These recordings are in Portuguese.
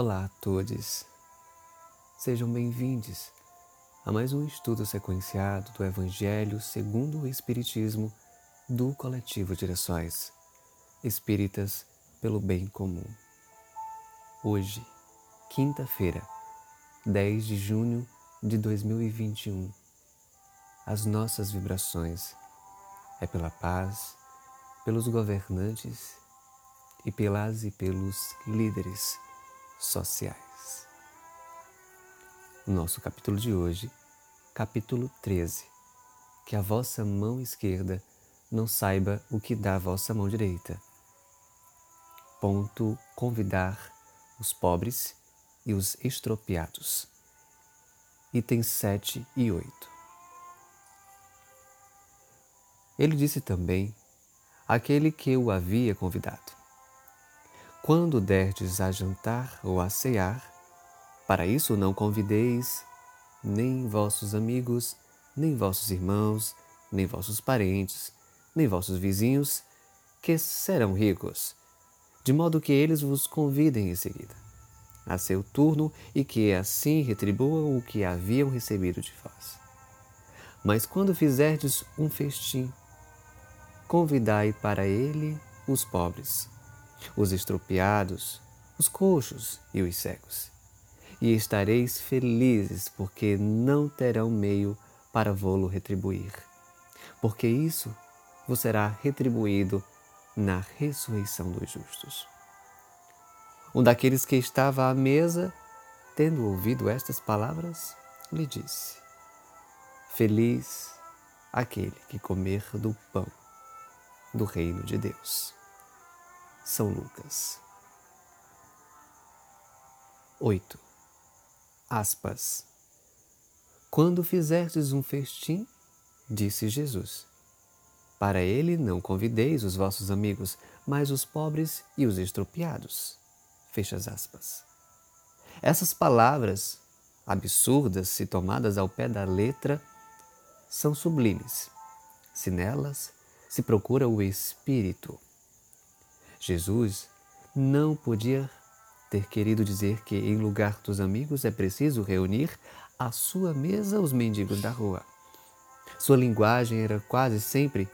Olá a todos, sejam bem-vindos a mais um estudo sequenciado do Evangelho segundo o Espiritismo do Coletivo Direções Espíritas pelo Bem Comum. Hoje, quinta-feira, 10 de junho de 2021, as nossas vibrações é pela paz, pelos governantes e pelas e pelos líderes sociais. Nosso capítulo de hoje, capítulo 13. Que a vossa mão esquerda não saiba o que dá a vossa mão direita. Ponto convidar os pobres e os estropiados. Itens 7 e 8. Ele disse também aquele que o havia convidado: quando derdes a jantar ou a cear, para isso não convideis nem vossos amigos, nem vossos irmãos, nem vossos parentes, nem vossos vizinhos, que serão ricos, de modo que eles vos convidem em seguida, a seu turno e que assim retribuam o que haviam recebido de vós. Mas quando fizerdes um festim, convidai para ele os pobres os estropiados, os coxos e os cegos. E estareis felizes, porque não terão meio para vô-lo retribuir. Porque isso vos será retribuído na ressurreição dos justos. Um daqueles que estava à mesa, tendo ouvido estas palavras, lhe disse: Feliz aquele que comer do pão do reino de Deus. São Lucas. 8. Aspas. Quando fizerdes um festim, disse Jesus, para ele não convideis os vossos amigos, mas os pobres e os estropiados. Fecha as aspas. Essas palavras, absurdas se tomadas ao pé da letra, são sublimes, se nelas se procura o espírito Jesus não podia ter querido dizer que, em lugar dos amigos, é preciso reunir à sua mesa os mendigos da rua. Sua linguagem era quase sempre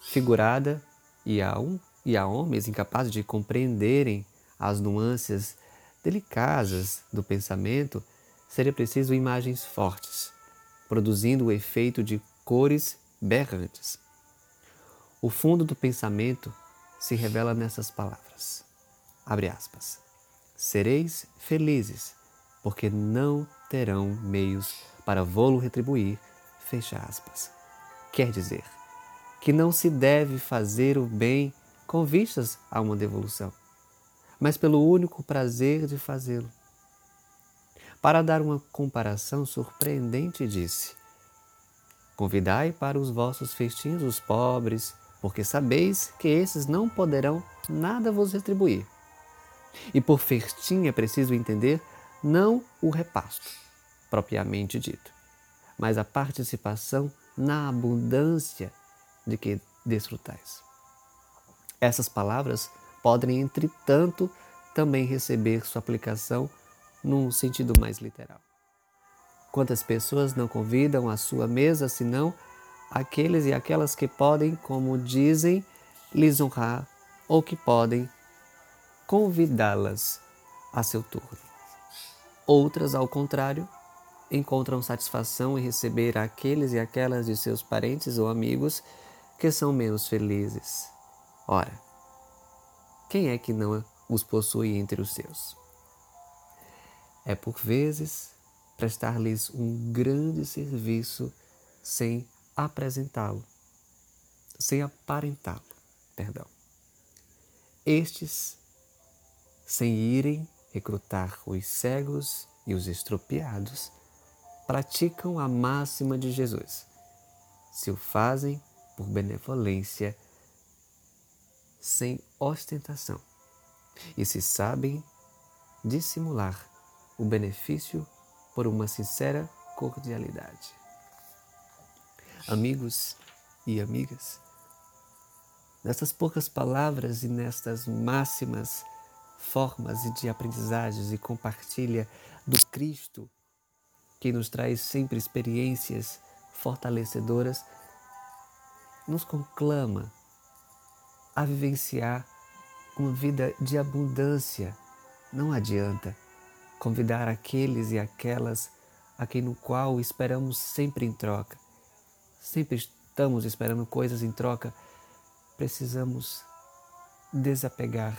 figurada e a, um, e a homens incapazes de compreenderem as nuances delicadas do pensamento, seria preciso imagens fortes, produzindo o efeito de cores berrantes. O fundo do pensamento se revela nessas palavras. Abre aspas. Sereis felizes, porque não terão meios para vô-lo retribuir. Fecha aspas. Quer dizer que não se deve fazer o bem com vistas a uma devolução, mas pelo único prazer de fazê-lo. Para dar uma comparação surpreendente, disse: Convidai para os vossos festins os pobres, porque sabeis que esses não poderão nada vos retribuir. E por festim é preciso entender não o repasto, propriamente dito, mas a participação na abundância de que desfrutais. Essas palavras podem, entretanto, também receber sua aplicação num sentido mais literal. Quantas pessoas não convidam à sua mesa senão aqueles e aquelas que podem, como dizem, lhes honrar ou que podem convidá-las a seu turno. Outras, ao contrário, encontram satisfação em receber aqueles e aquelas de seus parentes ou amigos que são menos felizes. Ora, quem é que não os possui entre os seus? É por vezes prestar-lhes um grande serviço sem apresentá-lo, sem aparentá-lo, perdão. Estes, sem irem recrutar os cegos e os estropiados, praticam a máxima de Jesus. Se o fazem por benevolência, sem ostentação, e se sabem dissimular o benefício por uma sincera cordialidade amigos e amigas. Nestas poucas palavras e nestas máximas formas de aprendizagens e compartilha do Cristo que nos traz sempre experiências fortalecedoras, nos conclama a vivenciar uma vida de abundância. Não adianta convidar aqueles e aquelas a quem no qual esperamos sempre em troca. Sempre estamos esperando coisas em troca. Precisamos desapegar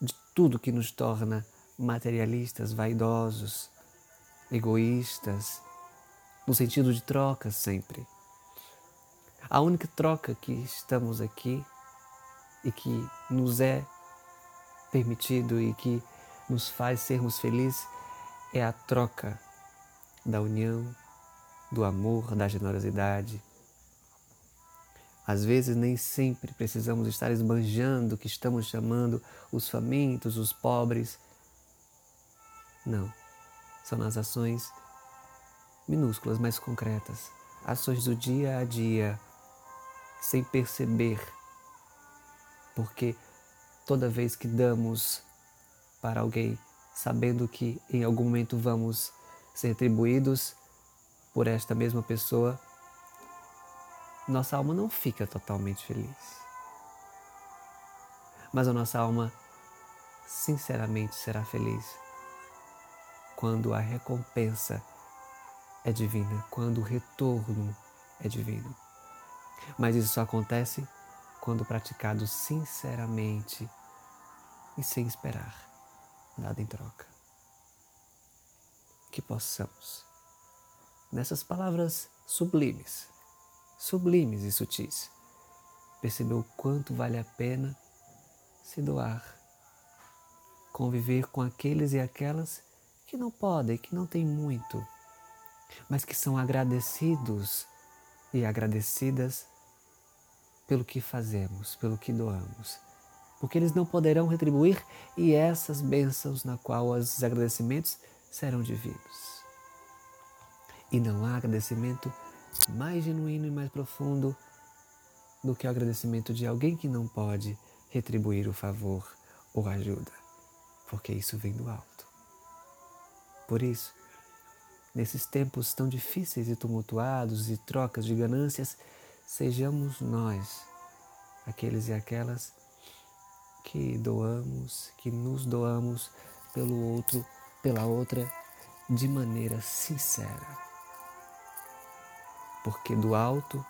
de tudo que nos torna materialistas, vaidosos, egoístas, no sentido de troca sempre. A única troca que estamos aqui e que nos é permitido e que nos faz sermos felizes é a troca da união, do amor, da generosidade. Às vezes, nem sempre precisamos estar esbanjando que estamos chamando os famintos, os pobres. Não. São nas ações minúsculas, mas concretas. Ações do dia a dia, sem perceber. Porque toda vez que damos para alguém, sabendo que em algum momento vamos ser retribuídos por esta mesma pessoa, nossa alma não fica totalmente feliz. Mas a nossa alma sinceramente será feliz quando a recompensa é divina, quando o retorno é divino. Mas isso só acontece quando praticado sinceramente e sem esperar nada em troca. Que possamos, nessas palavras sublimes, sublimes e sutis, perceber o quanto vale a pena se doar, conviver com aqueles e aquelas que não podem, que não têm muito, mas que são agradecidos e agradecidas pelo que fazemos, pelo que doamos. Porque eles não poderão retribuir e essas bênçãos na qual os agradecimentos serão divinos. E não há agradecimento mais genuíno e mais profundo do que o agradecimento de alguém que não pode retribuir o favor ou ajuda, porque isso vem do alto. Por isso, nesses tempos tão difíceis e tumultuados e trocas de ganâncias, sejamos nós, aqueles e aquelas que doamos, que nos doamos pelo outro, pela outra, de maneira sincera. Porque do alto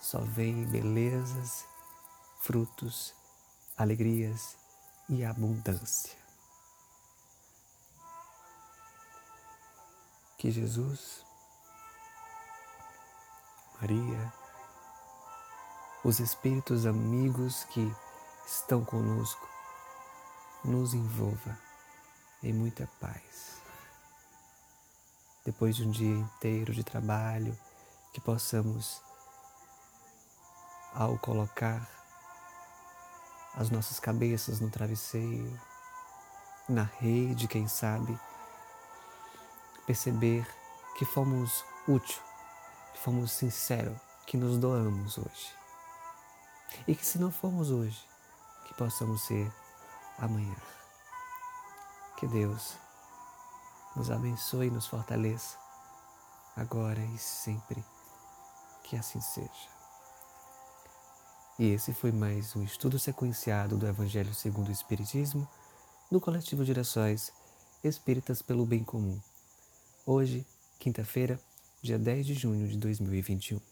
só vem belezas, frutos, alegrias e abundância. Que Jesus Maria, os espíritos amigos que estão conosco, nos envolva em muita paz. Depois de um dia inteiro de trabalho, que possamos, ao colocar as nossas cabeças no travesseiro, na rede, quem sabe, perceber que fomos úteis que fomos sinceros, que nos doamos hoje. E que se não formos hoje, que possamos ser amanhã. Que Deus nos abençoe e nos fortaleça, agora e sempre. Que assim seja. E esse foi mais um estudo sequenciado do Evangelho segundo o Espiritismo, do coletivo Direções Espíritas pelo Bem Comum. Hoje, quinta-feira, dia 10 de junho de 2021.